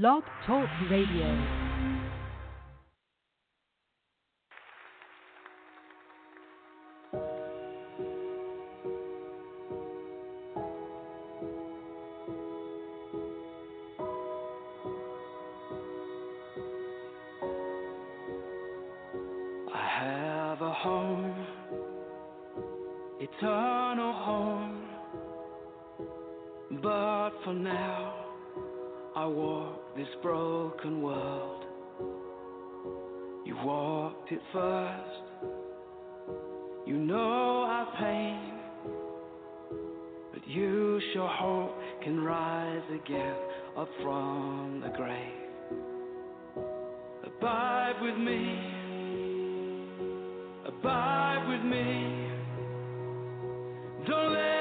Blog Talk Radio. I have a home, eternal home. But for now, I walk this broken world. You walked it first. You know our pain, but you sure hope can rise again up from the grave. Abide with me abide with me. Don't let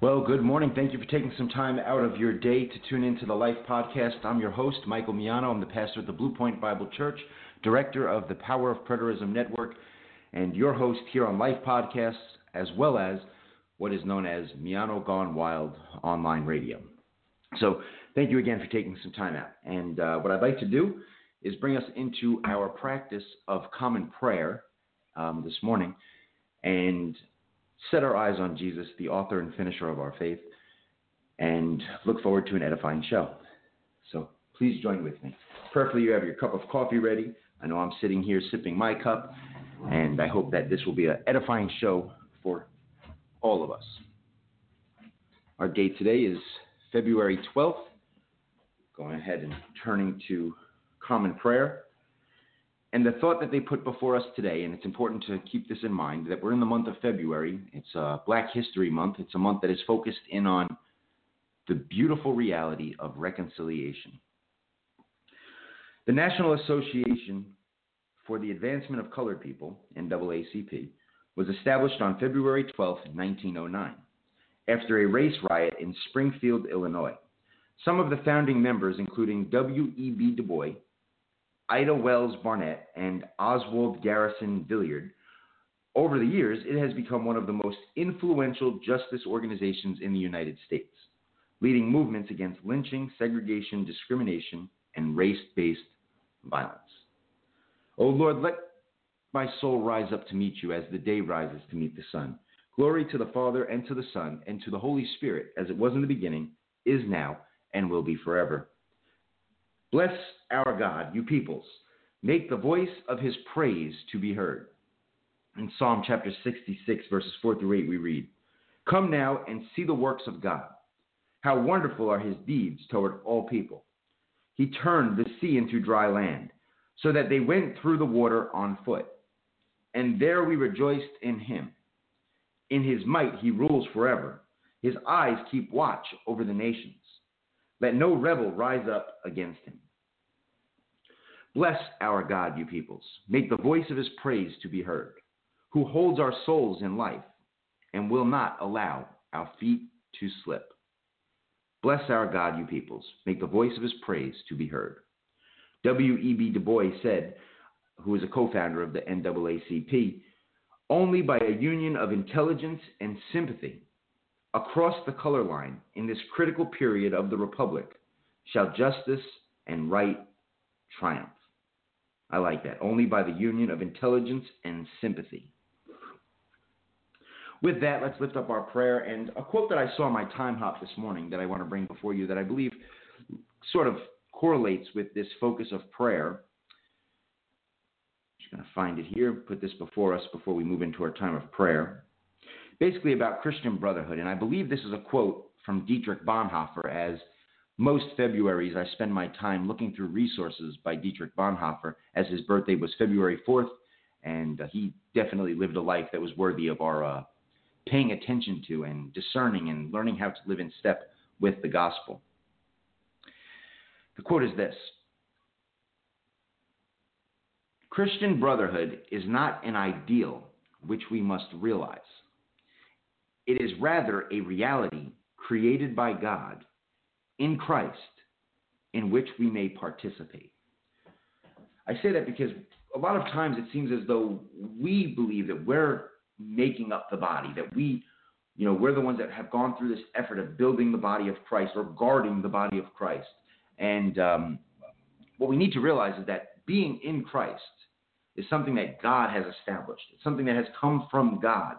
Well, good morning. Thank you for taking some time out of your day to tune into the Life Podcast. I'm your host, Michael Miano. I'm the pastor at the Blue Point Bible Church, director of the Power of Preterism Network, and your host here on Life Podcasts, as well as what is known as Miano Gone Wild online radio. So, thank you again for taking some time out. And uh, what I'd like to do is bring us into our practice of common prayer um, this morning. And set our eyes on Jesus, the author and finisher of our faith, and look forward to an edifying show. So please join with me. Preferably, you have your cup of coffee ready. I know I'm sitting here sipping my cup, and I hope that this will be an edifying show for all of us. Our date today is February 12th. Going ahead and turning to common prayer. And the thought that they put before us today, and it's important to keep this in mind, that we're in the month of February. It's a Black History Month. It's a month that is focused in on the beautiful reality of reconciliation. The National Association for the Advancement of Colored People, NAACP, was established on February 12, 1909, after a race riot in Springfield, Illinois. Some of the founding members, including W.E.B. Du Bois, Ida Wells Barnett, and Oswald Garrison Villard. Over the years, it has become one of the most influential justice organizations in the United States, leading movements against lynching, segregation, discrimination, and race based violence. O oh Lord, let my soul rise up to meet you as the day rises to meet the sun. Glory to the Father, and to the Son, and to the Holy Spirit, as it was in the beginning, is now, and will be forever. Bless our God, you peoples. Make the voice of his praise to be heard. In Psalm chapter 66, verses 4 through 8, we read Come now and see the works of God. How wonderful are his deeds toward all people. He turned the sea into dry land, so that they went through the water on foot. And there we rejoiced in him. In his might he rules forever. His eyes keep watch over the nations. Let no rebel rise up against him. Bless our God, you peoples. Make the voice of his praise to be heard, who holds our souls in life and will not allow our feet to slip. Bless our God, you peoples. Make the voice of his praise to be heard. W.E.B. Du Bois said, who is a co founder of the NAACP, only by a union of intelligence and sympathy across the color line in this critical period of the Republic shall justice and right triumph. I like that. Only by the union of intelligence and sympathy. With that, let's lift up our prayer and a quote that I saw on my Timehop this morning that I want to bring before you that I believe sort of correlates with this focus of prayer. Just going to find it here, put this before us before we move into our time of prayer basically about Christian brotherhood. And I believe this is a quote from Dietrich Bonhoeffer as most Februaries I spend my time looking through resources by Dietrich Bonhoeffer as his birthday was February 4th. And uh, he definitely lived a life that was worthy of our uh, paying attention to and discerning and learning how to live in step with the gospel. The quote is this Christian brotherhood is not an ideal which we must realize. It is rather a reality created by God in Christ in which we may participate. I say that because a lot of times it seems as though we believe that we're making up the body, that we, you know, we're the ones that have gone through this effort of building the body of Christ or guarding the body of Christ. And um, what we need to realize is that being in Christ is something that God has established. It's something that has come from God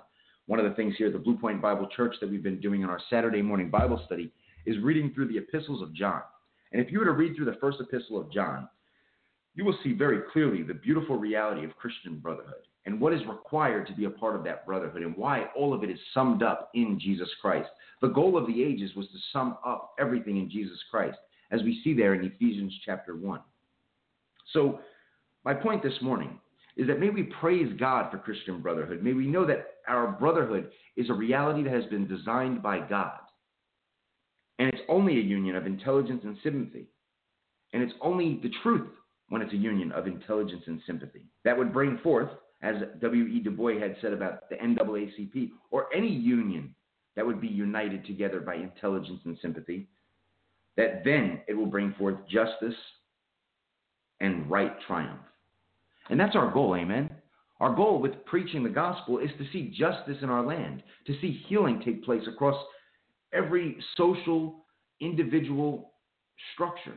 one of the things here at the Blue Point Bible Church that we've been doing in our Saturday morning Bible study is reading through the epistles of John. And if you were to read through the first epistle of John, you will see very clearly the beautiful reality of Christian brotherhood and what is required to be a part of that brotherhood and why all of it is summed up in Jesus Christ. The goal of the ages was to sum up everything in Jesus Christ, as we see there in Ephesians chapter 1. So, my point this morning is that may we praise God for Christian brotherhood. May we know that our brotherhood is a reality that has been designed by God. And it's only a union of intelligence and sympathy. And it's only the truth when it's a union of intelligence and sympathy. That would bring forth, as W.E. Du Bois had said about the NAACP, or any union that would be united together by intelligence and sympathy, that then it will bring forth justice and right triumph. And that's our goal, amen. Our goal with preaching the gospel is to see justice in our land, to see healing take place across every social, individual structure,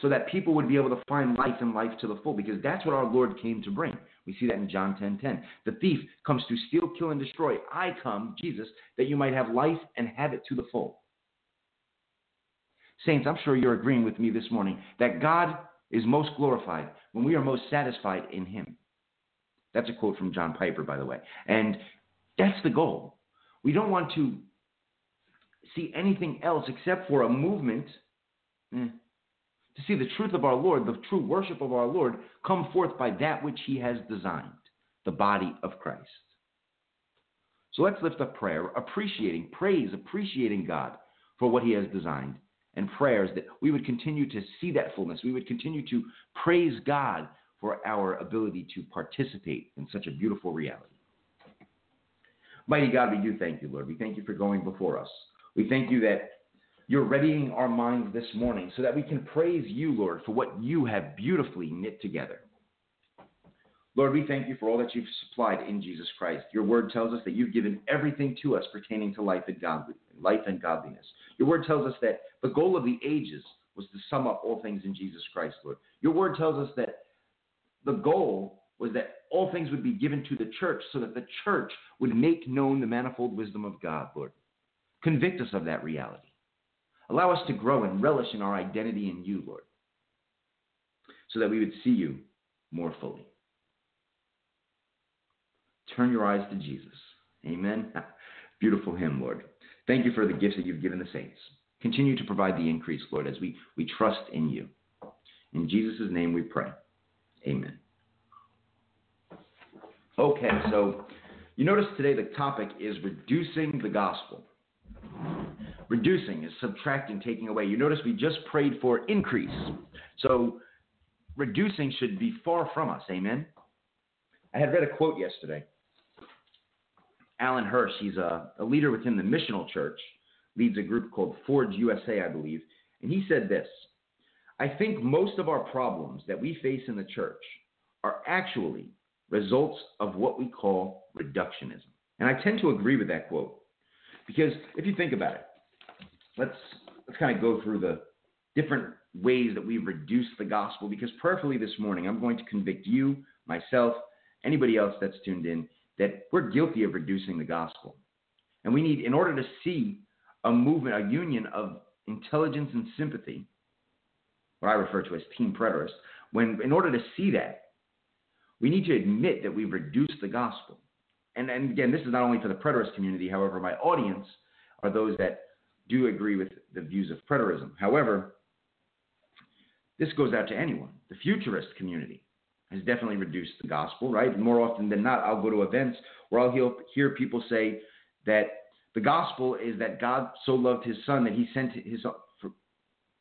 so that people would be able to find life and life to the full, because that's what our Lord came to bring. We see that in John 10 10. The thief comes to steal, kill, and destroy. I come, Jesus, that you might have life and have it to the full. Saints, I'm sure you're agreeing with me this morning that God is most glorified when we are most satisfied in Him. That's a quote from John Piper, by the way. And that's the goal. We don't want to see anything else except for a movement eh, to see the truth of our Lord, the true worship of our Lord, come forth by that which He has designed, the body of Christ. So let's lift up prayer, appreciating, praise, appreciating God for what He has designed, and prayers that we would continue to see that fullness. We would continue to praise God for our ability to participate in such a beautiful reality. Mighty God, we do thank you, Lord. We thank you for going before us. We thank you that you're readying our minds this morning so that we can praise you, Lord, for what you have beautifully knit together. Lord, we thank you for all that you've supplied in Jesus Christ. Your word tells us that you've given everything to us pertaining to life and, life and godliness. Your word tells us that the goal of the ages was to sum up all things in Jesus Christ, Lord. Your word tells us that the goal was that all things would be given to the church so that the church would make known the manifold wisdom of God, Lord. Convict us of that reality. Allow us to grow and relish in our identity in you, Lord, so that we would see you more fully. Turn your eyes to Jesus. Amen. Beautiful hymn, Lord. Thank you for the gifts that you've given the saints. Continue to provide the increase, Lord, as we, we trust in you. In Jesus' name we pray. Amen. Okay, so you notice today the topic is reducing the gospel. Reducing is subtracting, taking away. You notice we just prayed for increase. So reducing should be far from us. Amen. I had read a quote yesterday. Alan Hirsch, he's a, a leader within the missional church, leads a group called Forge USA, I believe. And he said this I think most of our problems that we face in the church are actually results of what we call reductionism. And I tend to agree with that quote because if you think about it, let's let's kind of go through the different ways that we've reduced the gospel because prayerfully this morning I'm going to convict you, myself, anybody else that's tuned in that we're guilty of reducing the gospel. And we need in order to see a movement, a union of intelligence and sympathy, what I refer to as team preterists, when in order to see that, we need to admit that we've reduced the gospel. And, and again, this is not only for the preterist community, however, my audience are those that do agree with the views of preterism. However, this goes out to anyone. The futurist community has definitely reduced the gospel, right? More often than not, I'll go to events where I'll hear people say that the gospel is that God so loved his son that he sent his. For,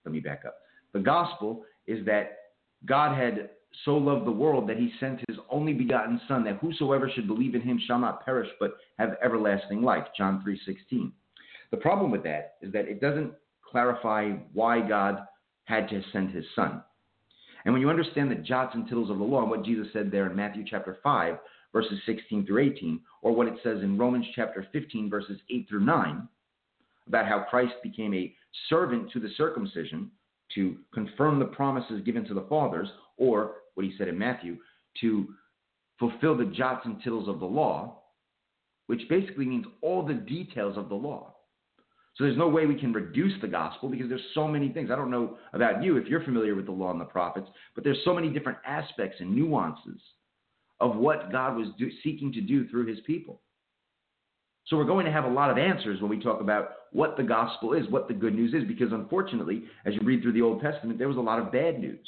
let me back up. The gospel is that God had so loved the world that he sent his only begotten son that whosoever should believe in him shall not perish but have everlasting life. John 3.16 the problem with that is that it doesn't clarify why god had to send his son. And when you understand the jots and tittles of the law and what jesus said there in matthew chapter 5 verses 16 through 18 or what it says in romans chapter 15 verses 8 through 9 about how christ became a servant to the circumcision to confirm the promises given to the fathers, or what he said in Matthew, to fulfill the jots and tittles of the law, which basically means all the details of the law. So there's no way we can reduce the gospel because there's so many things. I don't know about you if you're familiar with the law and the prophets, but there's so many different aspects and nuances of what God was do, seeking to do through his people. So we're going to have a lot of answers when we talk about what the gospel is, what the good news is, because unfortunately, as you read through the Old Testament, there was a lot of bad news.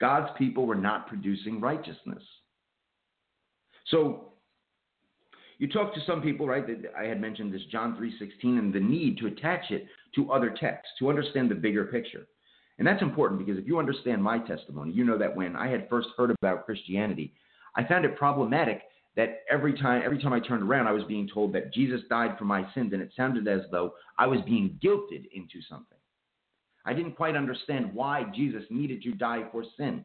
God's people were not producing righteousness. So you talk to some people, right? That I had mentioned this John 3:16 and the need to attach it to other texts to understand the bigger picture. And that's important because if you understand my testimony, you know that when I had first heard about Christianity, I found it problematic that every time every time I turned around, I was being told that Jesus died for my sins, and it sounded as though I was being guilted into something. I didn't quite understand why Jesus needed to die for sin,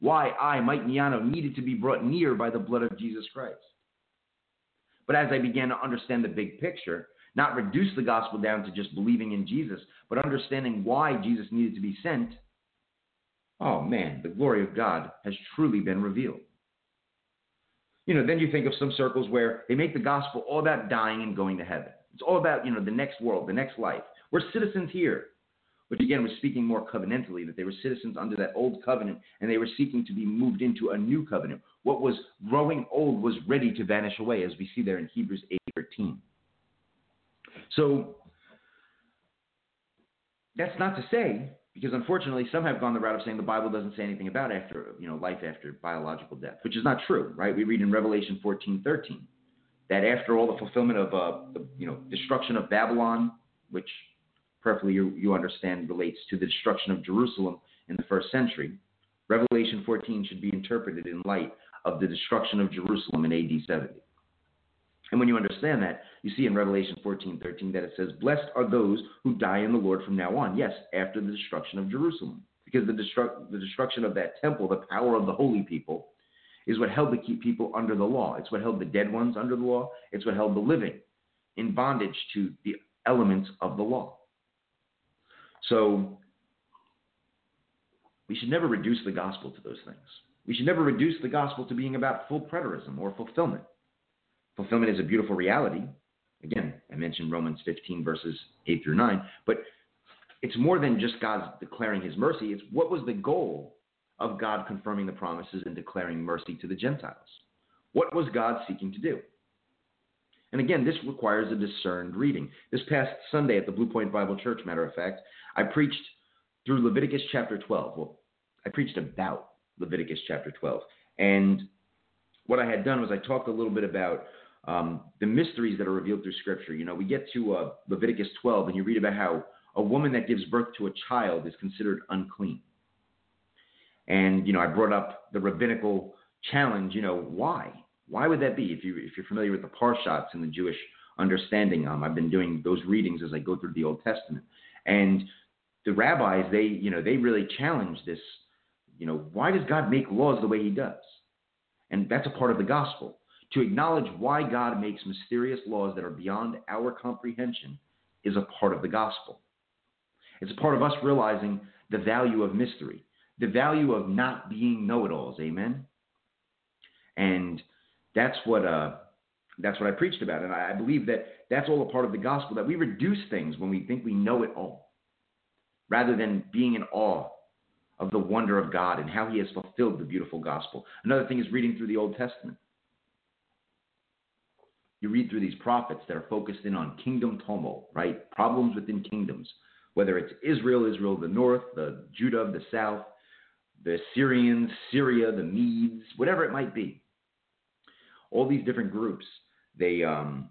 why I, Mike Miano, needed to be brought near by the blood of Jesus Christ. But as I began to understand the big picture, not reduce the gospel down to just believing in Jesus, but understanding why Jesus needed to be sent, oh man, the glory of God has truly been revealed. You know, then you think of some circles where they make the gospel all about dying and going to heaven. It's all about, you know, the next world, the next life. We're citizens here, which again was speaking more covenantally, that they were citizens under that old covenant and they were seeking to be moved into a new covenant. What was growing old was ready to vanish away, as we see there in Hebrews 8:13. So that's not to say, because unfortunately some have gone the route of saying the Bible doesn't say anything about after, you know, life after biological death, which is not true, right? We read in Revelation 14:13 that after all the fulfillment of, uh, the, you know, destruction of Babylon, which perfectly you, you understand relates to the destruction of Jerusalem in the first century, Revelation 14 should be interpreted in light of the destruction of Jerusalem in AD 70. And when you understand that, you see in Revelation 14 13 that it says, Blessed are those who die in the Lord from now on. Yes, after the destruction of Jerusalem. Because the, the destruction of that temple, the power of the holy people, is what held the people under the law. It's what held the dead ones under the law. It's what held the living in bondage to the elements of the law. So we should never reduce the gospel to those things. We should never reduce the gospel to being about full preterism or fulfillment. Fulfillment is a beautiful reality. Again, I mentioned Romans 15, verses 8 through 9, but it's more than just God declaring his mercy. It's what was the goal of God confirming the promises and declaring mercy to the Gentiles? What was God seeking to do? And again, this requires a discerned reading. This past Sunday at the Blue Point Bible Church, matter of fact, I preached through Leviticus chapter 12. Well, I preached about Leviticus chapter 12. And what I had done was I talked a little bit about um, the mysteries that are revealed through Scripture. You know, we get to uh, Leviticus 12, and you read about how a woman that gives birth to a child is considered unclean. And you know, I brought up the rabbinical challenge. You know, why? Why would that be? If you if you're familiar with the parshots and the Jewish understanding, um, I've been doing those readings as I go through the Old Testament, and the rabbis they you know they really challenge this. You know, why does God make laws the way He does? And that's a part of the gospel. To acknowledge why God makes mysterious laws that are beyond our comprehension is a part of the gospel. It's a part of us realizing the value of mystery, the value of not being know-it-alls. Amen. And that's what uh, that's what I preached about, and I believe that that's all a part of the gospel. That we reduce things when we think we know it all, rather than being in awe of the wonder of God and how He has fulfilled the beautiful gospel. Another thing is reading through the Old Testament you read through these prophets that are focused in on kingdom tumult, right? Problems within kingdoms, whether it's Israel, Israel the north, the Judah the south, the Syrians, Syria, the Medes, whatever it might be. All these different groups, they um,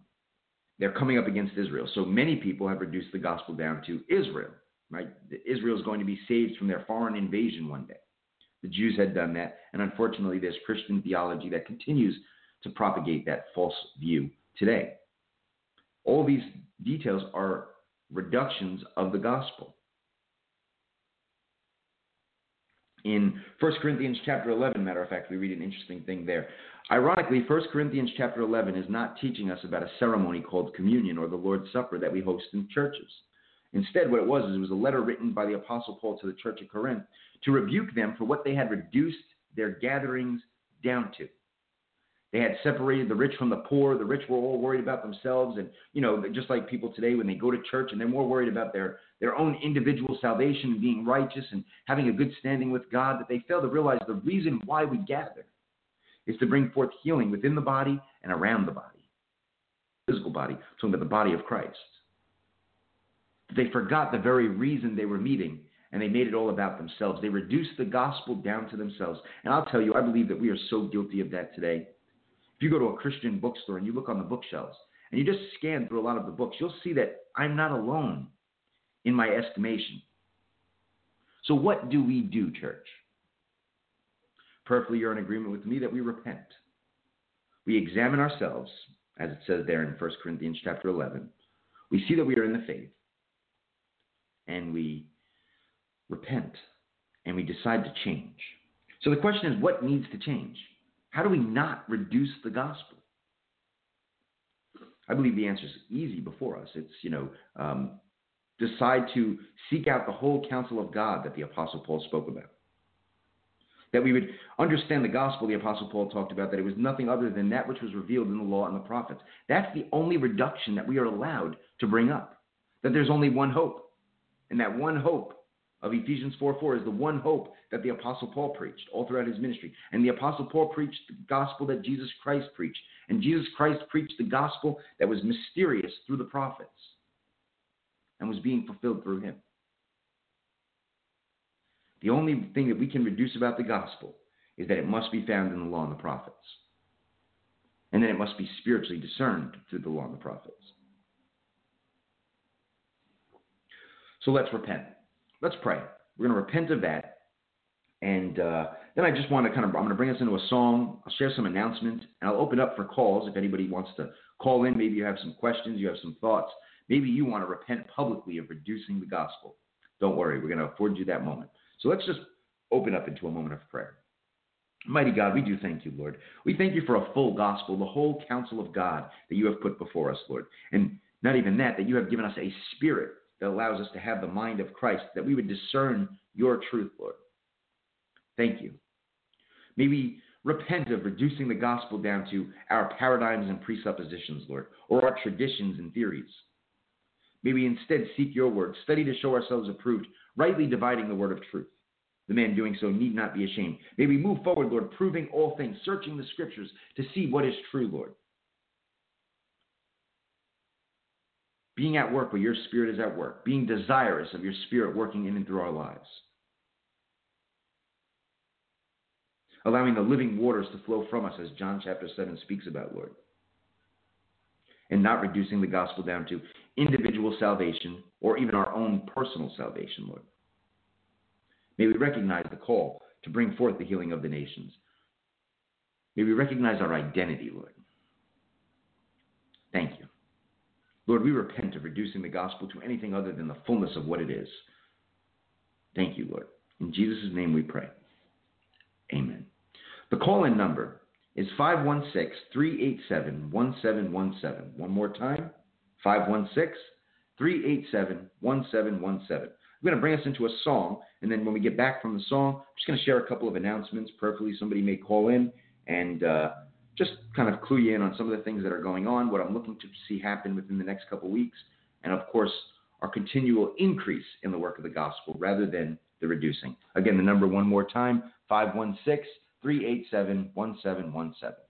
they're coming up against Israel. So many people have reduced the gospel down to Israel, right? Israel is going to be saved from their foreign invasion one day. The Jews had done that, and unfortunately, there's Christian theology that continues to propagate that false view today. All these details are reductions of the gospel. In 1 Corinthians chapter 11, matter of fact, we read an interesting thing there. Ironically, 1 Corinthians chapter 11 is not teaching us about a ceremony called communion or the Lord's Supper that we host in churches. Instead, what it was is it was a letter written by the Apostle Paul to the church of Corinth to rebuke them for what they had reduced their gatherings down to. They had separated the rich from the poor. The rich were all worried about themselves, and you know, just like people today, when they go to church and they're more worried about their their own individual salvation and being righteous and having a good standing with God, that they fail to realize the reason why we gather is to bring forth healing within the body and around the body, physical body, talking about the body of Christ. They forgot the very reason they were meeting and they made it all about themselves. They reduced the gospel down to themselves. And I'll tell you, I believe that we are so guilty of that today you go to a Christian bookstore and you look on the bookshelves and you just scan through a lot of the books, you'll see that I'm not alone in my estimation. So, what do we do, church? Perfectly, you're in agreement with me that we repent. we examine ourselves, as it says there in 1 Corinthians chapter 11, we see that we are in the faith, and we repent, and we decide to change. So the question is, what needs to change? How do we not reduce the gospel? I believe the answer is easy before us. It's, you know, um, decide to seek out the whole counsel of God that the Apostle Paul spoke about. That we would understand the gospel the Apostle Paul talked about, that it was nothing other than that which was revealed in the law and the prophets. That's the only reduction that we are allowed to bring up. That there's only one hope. And that one hope of Ephesians 4 4 is the one hope that the Apostle Paul preached all throughout his ministry. And the Apostle Paul preached the gospel that Jesus Christ preached. And Jesus Christ preached the gospel that was mysterious through the prophets and was being fulfilled through him. The only thing that we can reduce about the gospel is that it must be found in the law and the prophets. And then it must be spiritually discerned through the law and the prophets. So let's repent. Let's pray. We're going to repent of that. And uh, then I just want to kind of, I'm going to bring us into a song. I'll share some announcements, and I'll open up for calls if anybody wants to call in. Maybe you have some questions, you have some thoughts. Maybe you want to repent publicly of reducing the gospel. Don't worry, we're going to afford you that moment. So let's just open up into a moment of prayer. Mighty God, we do thank you, Lord. We thank you for a full gospel, the whole counsel of God that you have put before us, Lord. And not even that, that you have given us a spirit that allows us to have the mind of Christ, that we would discern your truth, Lord. Thank you. May we repent of reducing the gospel down to our paradigms and presuppositions, Lord, or our traditions and theories. May we instead seek your word, study to show ourselves approved, rightly dividing the word of truth. The man doing so need not be ashamed. May we move forward, Lord, proving all things, searching the scriptures to see what is true, Lord. Being at work where your spirit is at work, being desirous of your spirit working in and through our lives. Allowing the living waters to flow from us, as John chapter 7 speaks about, Lord. And not reducing the gospel down to individual salvation or even our own personal salvation, Lord. May we recognize the call to bring forth the healing of the nations. May we recognize our identity, Lord. Thank you. Lord, we repent of reducing the gospel to anything other than the fullness of what it is. Thank you, Lord. In Jesus' name we pray. Amen. The call in number is 516 387 1717. One more time 516 387 1717. I'm going to bring us into a song, and then when we get back from the song, I'm just going to share a couple of announcements. Perfectly, somebody may call in and uh, just kind of clue you in on some of the things that are going on, what I'm looking to see happen within the next couple weeks, and of course, our continual increase in the work of the gospel rather than the reducing. Again, the number one more time 516 387 1717.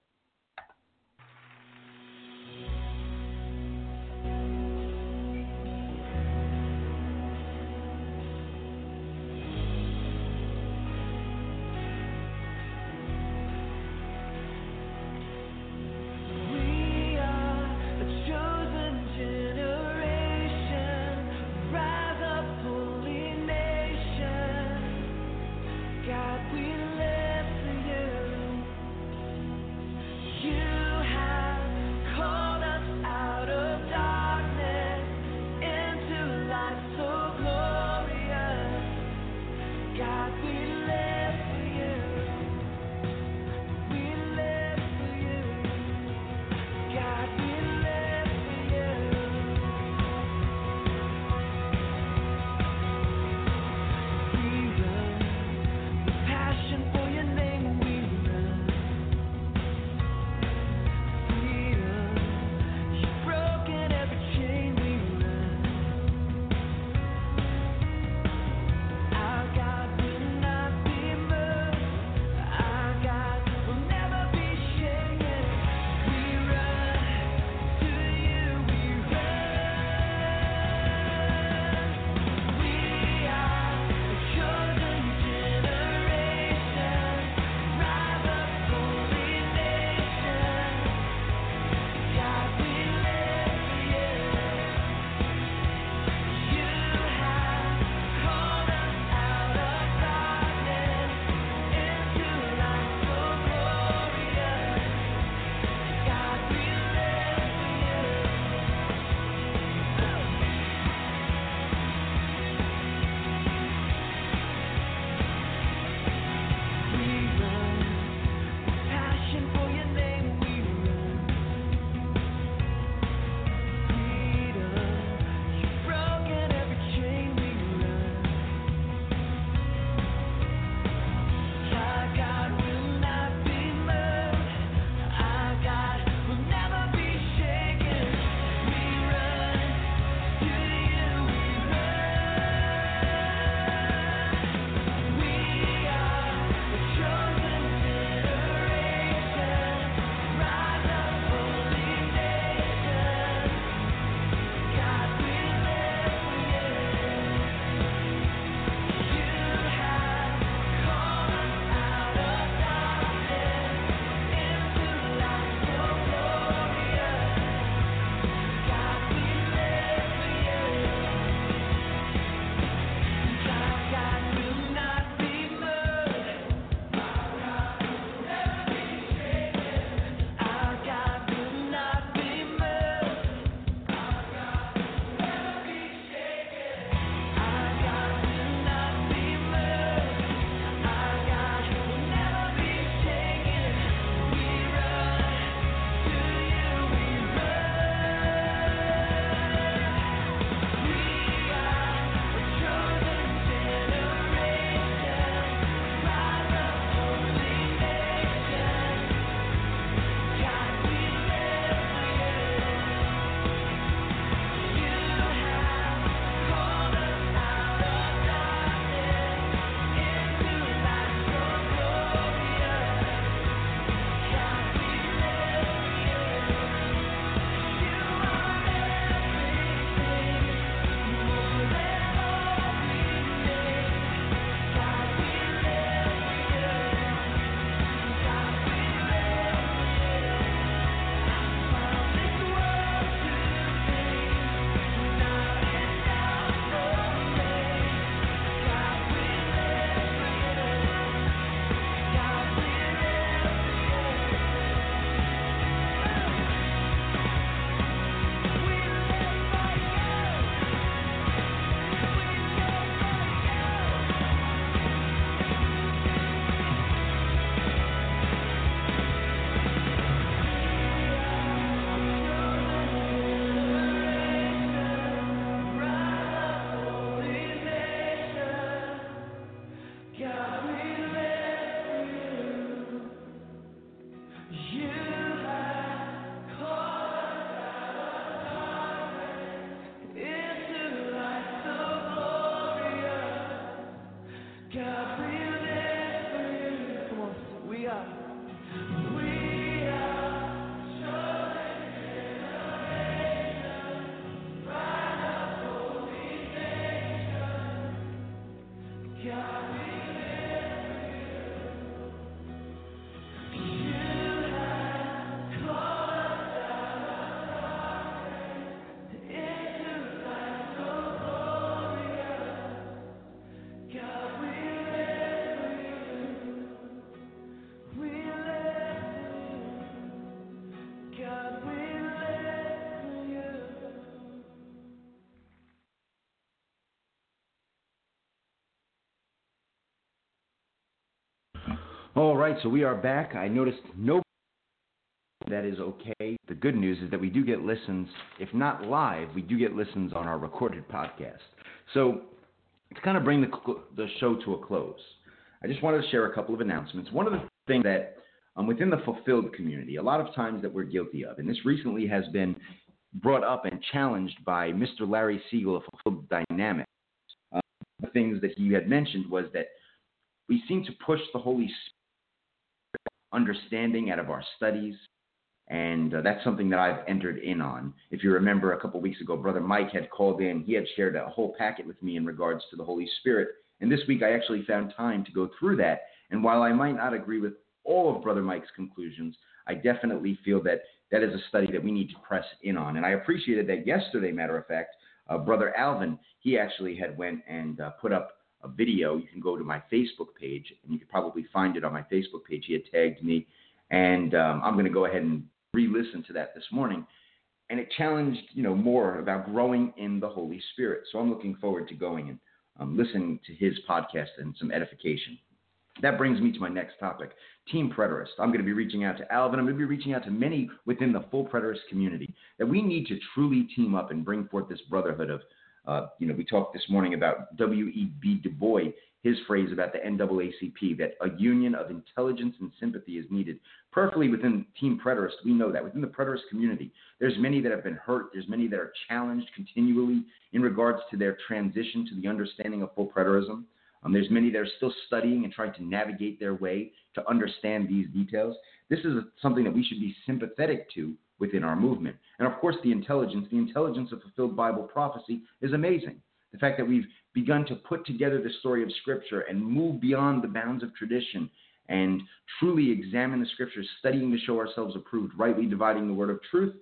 All right, so we are back. I noticed no. That is okay. The good news is that we do get listens, if not live, we do get listens on our recorded podcast. So to kind of bring the, the show to a close, I just wanted to share a couple of announcements. One of the things that um, within the fulfilled community, a lot of times that we're guilty of, and this recently has been brought up and challenged by Mr. Larry Siegel of Fulfilled Dynamics. Um, the things that he had mentioned was that we seem to push the Holy Spirit understanding out of our studies, and uh, that's something that I've entered in on. If you remember, a couple weeks ago, Brother Mike had called in. He had shared a whole packet with me in regards to the Holy Spirit. And this week, I actually found time to go through that. And while I might not agree with all of Brother Mike's conclusions, I definitely feel that that is a study that we need to press in on. And I appreciated that yesterday, matter of fact, uh, Brother Alvin, he actually had went and uh, put up a video. You can go to my Facebook page, and you can probably find it on my Facebook page. He had tagged me, and um, I'm going to go ahead and re-listen to that this morning. And it challenged, you know, more about growing in the Holy Spirit. So I'm looking forward to going and um, listening to his podcast and some edification. That brings me to my next topic Team Preterist. I'm going to be reaching out to Alvin. I'm going to be reaching out to many within the full Preterist community that we need to truly team up and bring forth this brotherhood of, uh, you know, we talked this morning about W.E.B. Du Bois, his phrase about the NAACP, that a union of intelligence and sympathy is needed. Perfectly within Team Preterist, we know that. Within the Preterist community, there's many that have been hurt. There's many that are challenged continually in regards to their transition to the understanding of full Preterism. Um, there's many that are still studying and trying to navigate their way to understand these details. This is something that we should be sympathetic to within our movement. And of course, the intelligence, the intelligence of fulfilled Bible prophecy is amazing. The fact that we've begun to put together the story of Scripture and move beyond the bounds of tradition and truly examine the Scriptures, studying to show ourselves approved, rightly dividing the word of truth,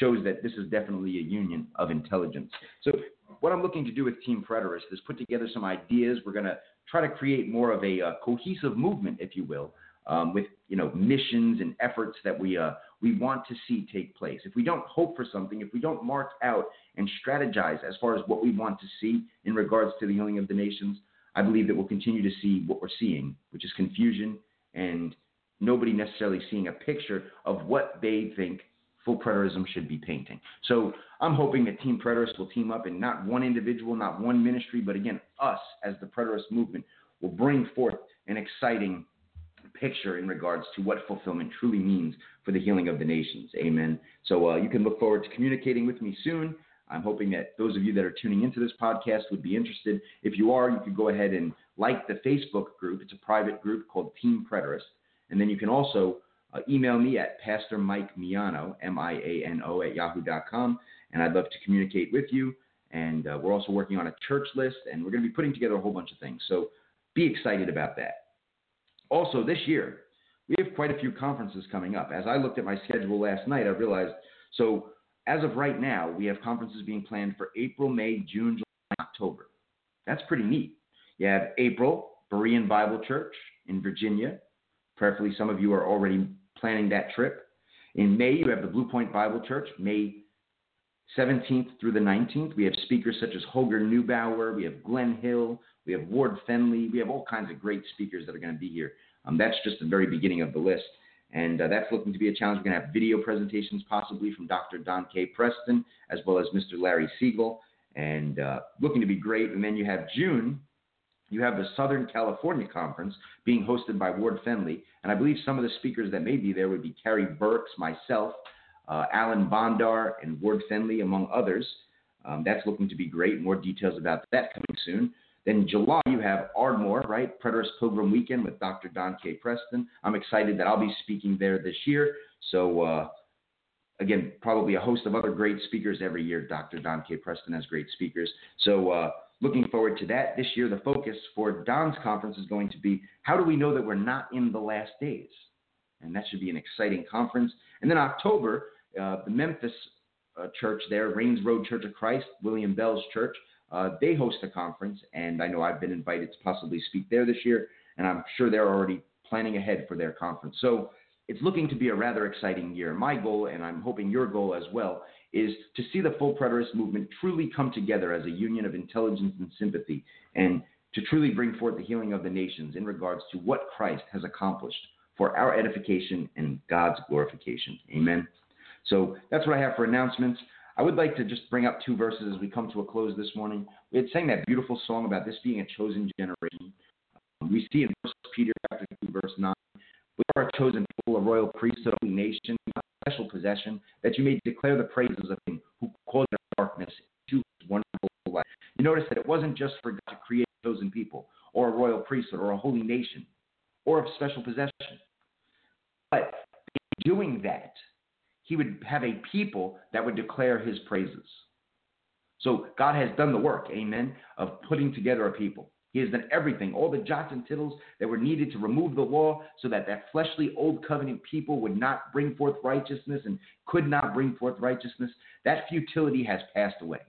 shows that this is definitely a union of intelligence. So what I'm looking to do with Team Preterist is put together some ideas. We're going to try to create more of a uh, cohesive movement, if you will, um, with you know missions and efforts that we uh, we want to see take place. If we don't hope for something, if we don't mark out and strategize as far as what we want to see in regards to the healing of the nations, I believe that we'll continue to see what we're seeing, which is confusion and nobody necessarily seeing a picture of what they think full preterism should be painting. So I'm hoping that Team Preterist will team up and not one individual, not one ministry, but again, us as the Preterist movement will bring forth an exciting picture in regards to what fulfillment truly means for the healing of the nations. Amen. So uh, you can look forward to communicating with me soon. I'm hoping that those of you that are tuning into this podcast would be interested. If you are, you could go ahead and like the Facebook group. It's a private group called Team Preterist. And then you can also uh, email me at Pastor Mike Miano, M I A N O, at yahoo.com, and I'd love to communicate with you. And uh, we're also working on a church list, and we're going to be putting together a whole bunch of things. So be excited about that. Also, this year, we have quite a few conferences coming up. As I looked at my schedule last night, I realized so as of right now, we have conferences being planned for April, May, June, July, October. That's pretty neat. You have April, Berean Bible Church in Virginia. Prayerfully, some of you are already planning that trip. In May, you have the Blue Point Bible Church, May 17th through the 19th. We have speakers such as Holger Neubauer, we have Glenn Hill, we have Ward Fenley, we have all kinds of great speakers that are going to be here. Um, that's just the very beginning of the list. And uh, that's looking to be a challenge. We're going to have video presentations possibly from Dr. Don K. Preston, as well as Mr. Larry Siegel, and uh, looking to be great. And then you have June, you have the Southern California Conference being hosted by Ward Fenley. And I believe some of the speakers that may be there would be Carrie Burks, myself, uh, Alan Bondar, and Ward Fenley, among others. Um, that's looking to be great. More details about that coming soon. Then July, you have Ardmore, right? Preterist Pilgrim Weekend with Dr. Don K. Preston. I'm excited that I'll be speaking there this year. So, uh, again, probably a host of other great speakers every year. Dr. Don K. Preston has great speakers. So, uh, looking forward to that. This year, the focus for Don's conference is going to be how do we know that we're not in the last days? And that should be an exciting conference. And then October, uh, the Memphis uh, church there, Rains Road Church of Christ, William Bell's church, uh, they host a conference, and I know I've been invited to possibly speak there this year, and I'm sure they're already planning ahead for their conference. So it's looking to be a rather exciting year. My goal, and I'm hoping your goal as well, is to see the full preterist movement truly come together as a union of intelligence and sympathy, and to truly bring forth the healing of the nations in regards to what Christ has accomplished for our edification and God's glorification. Amen. So that's what I have for announcements. I would like to just bring up two verses as we come to a close this morning. We had sang that beautiful song about this being a chosen generation. Um, we see in 1 Peter chapter 2, verse 9, we are a chosen people, a royal priesthood, a holy nation, a special possession, that you may declare the praises of him who called you darkness into his wonderful light. You notice that it wasn't just for God to create chosen people, or a royal priesthood, or a holy nation, or a special possession. But doing that, he would have a people that would declare his praises. So God has done the work, amen, of putting together a people. He has done everything, all the jots and tittles that were needed to remove the law so that that fleshly old covenant people would not bring forth righteousness and could not bring forth righteousness. That futility has passed away.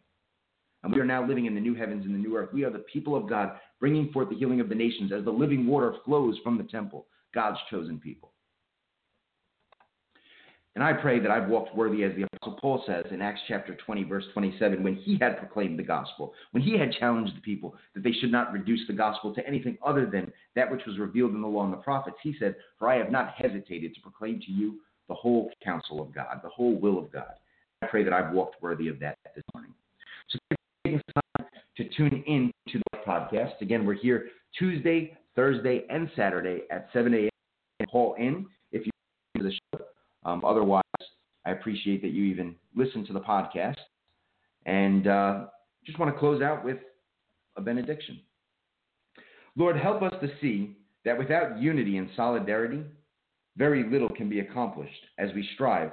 And we are now living in the new heavens and the new earth. We are the people of God, bringing forth the healing of the nations as the living water flows from the temple, God's chosen people. And I pray that I've walked worthy, as the Apostle Paul says in Acts chapter 20, verse 27, when he had proclaimed the gospel, when he had challenged the people that they should not reduce the gospel to anything other than that which was revealed in the law and the prophets. He said, For I have not hesitated to proclaim to you the whole counsel of God, the whole will of God. I pray that I've walked worthy of that this morning. So time to tune in to the podcast. Again, we're here Tuesday, Thursday, and Saturday at 7 a.m. Call in if you the show. Um, otherwise, I appreciate that you even listen to the podcast. And uh, just want to close out with a benediction. Lord, help us to see that without unity and solidarity, very little can be accomplished as we strive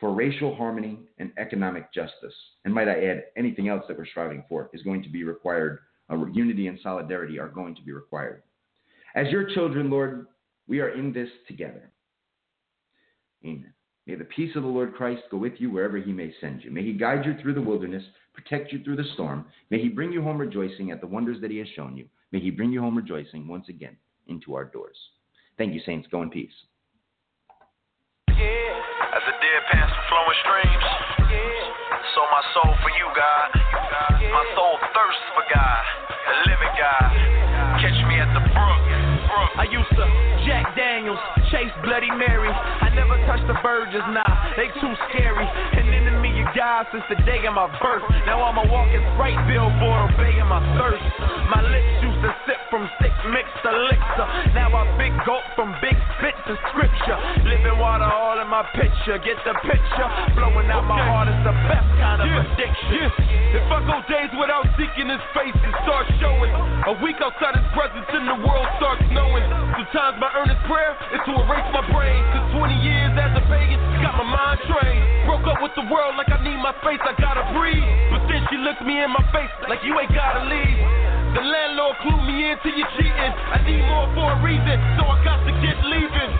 for racial harmony and economic justice. And might I add, anything else that we're striving for is going to be required. Uh, unity and solidarity are going to be required. As your children, Lord, we are in this together. Amen. May the peace of the Lord Christ go with you wherever he may send you. May he guide you through the wilderness, protect you through the storm. May he bring you home rejoicing at the wonders that he has shown you. May he bring you home rejoicing once again into our doors. Thank you, saints. Go in peace. Yeah, as flowing streams, yeah. so my soul for you, God. My soul thirsts for God, the living God. I used to Jack Daniels, chase Bloody Mary. I never touched the Virgins, nah, they too scary. An enemy of God since the day of my birth. Now I'm a walking Sprite billboard, obeying my thirst. My lips used to sip from sick mixed elixir. Now I big gulp from big spits of scripture. Living water all in my picture, get the picture. Flowing out my heart is the best kind of addiction. If I go days without seeking his face, it starts showing. A week outside his presence and the world starts knowing. Sometimes my earnest prayer is to erase my brain. Cause 20 years as a pagan got my mind trained. Up with the world like I need my face, I gotta breathe. But then she looked me in my face like you ain't gotta leave. The landlord clued me into you cheating. I need more for a reason, so I got to get leaving.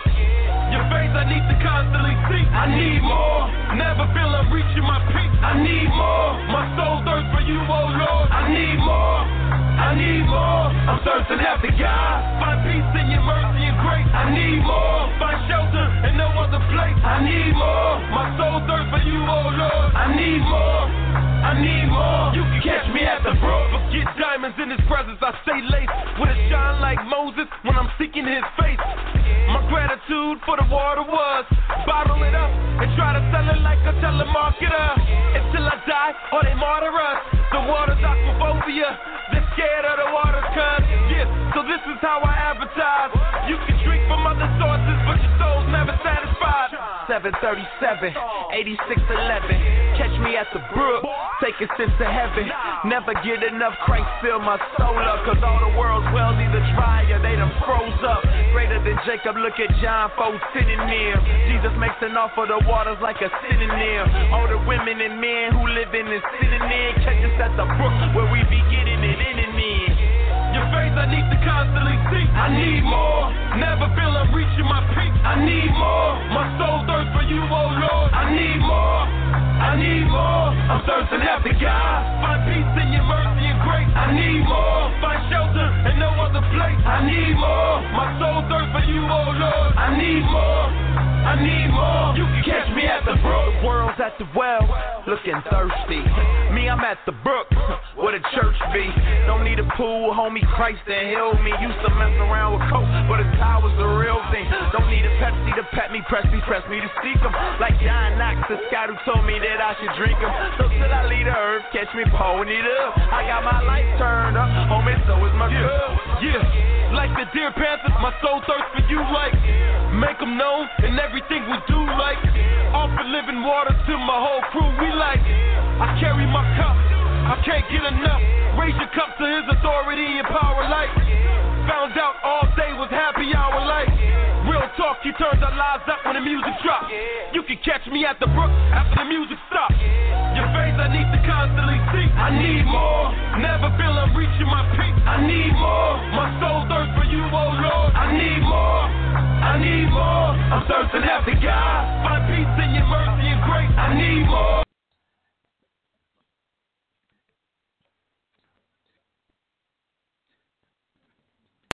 Your face I need to constantly see. I need more. Never feel I'm reaching my peak. I need more. My soul thirsts for you, oh Lord. I need more. I need more. I'm thirsting after God. Find peace in your mercy and grace. I need more. Find shelter in no other place. I need more. My soul thirsts for you, oh Lord. I need more. I need more. You can catch me at the brook. Forget diamonds in his presence. I stay laced with a shine like Moses when I'm seeking his face. My gratitude for the water was bottle it up and try to sell it like a telemarketer until I die or they martyr us. The water's aquaphobia. They're scared of the water, cuz. Yeah, so this is how I advertise. You can drink from other sources, 737, 8611. Catch me at the brook, take it since to heaven. Never get enough Christ, fill my soul up. Cause all the world's wells either dry or they done froze up. Greater than Jacob, look at John 4 sitting near. Jesus makes an offer, the waters like a synonym. All the women and men who live in this synonym. Catch us at the brook where we be getting it in and in. I need to constantly see. I need more. Never feel I'm reaching my peak. I need more. My soul thirsts for you, oh Lord. I need more. I need more. I'm thirsting after God. Find peace in your mercy and grace. I need more. Find shelter in no other place. I need more. My soul thirsts for you, oh Lord. I need more. I need more. You can catch me at the brook. The world's at the well, looking thirsty. Me, I'm at the brook, where the church be. Don't need a pool, homie, Christ to heal me. Used to mess around with coke, but the was the real thing. Don't need a Pepsi to pet me, press me, press me to seek him. Like John Knox, the scout who told me that I should drink him. So till I leave the earth, catch me pulling it up. I got my life turned up, homie, so is my Yeah, cup. yeah. Like the Deer Panthers, my soul thirsts for you like Make them known in everything we do like. Offer living water to my whole crew, we like. I carry my cup, I can't get enough. Raise your cup to his authority and power like. Found out all day was happy hour like. Real talk, he turns our lives up when the music drops You can catch me at the brook after the music stops Your face I need to constantly see I need more, never feel I'm reaching my peak. I need more, my soul thirsts for you, oh Lord. I need more, I need more. I'm thirsting after God. Find peace in your mercy and grace. I need more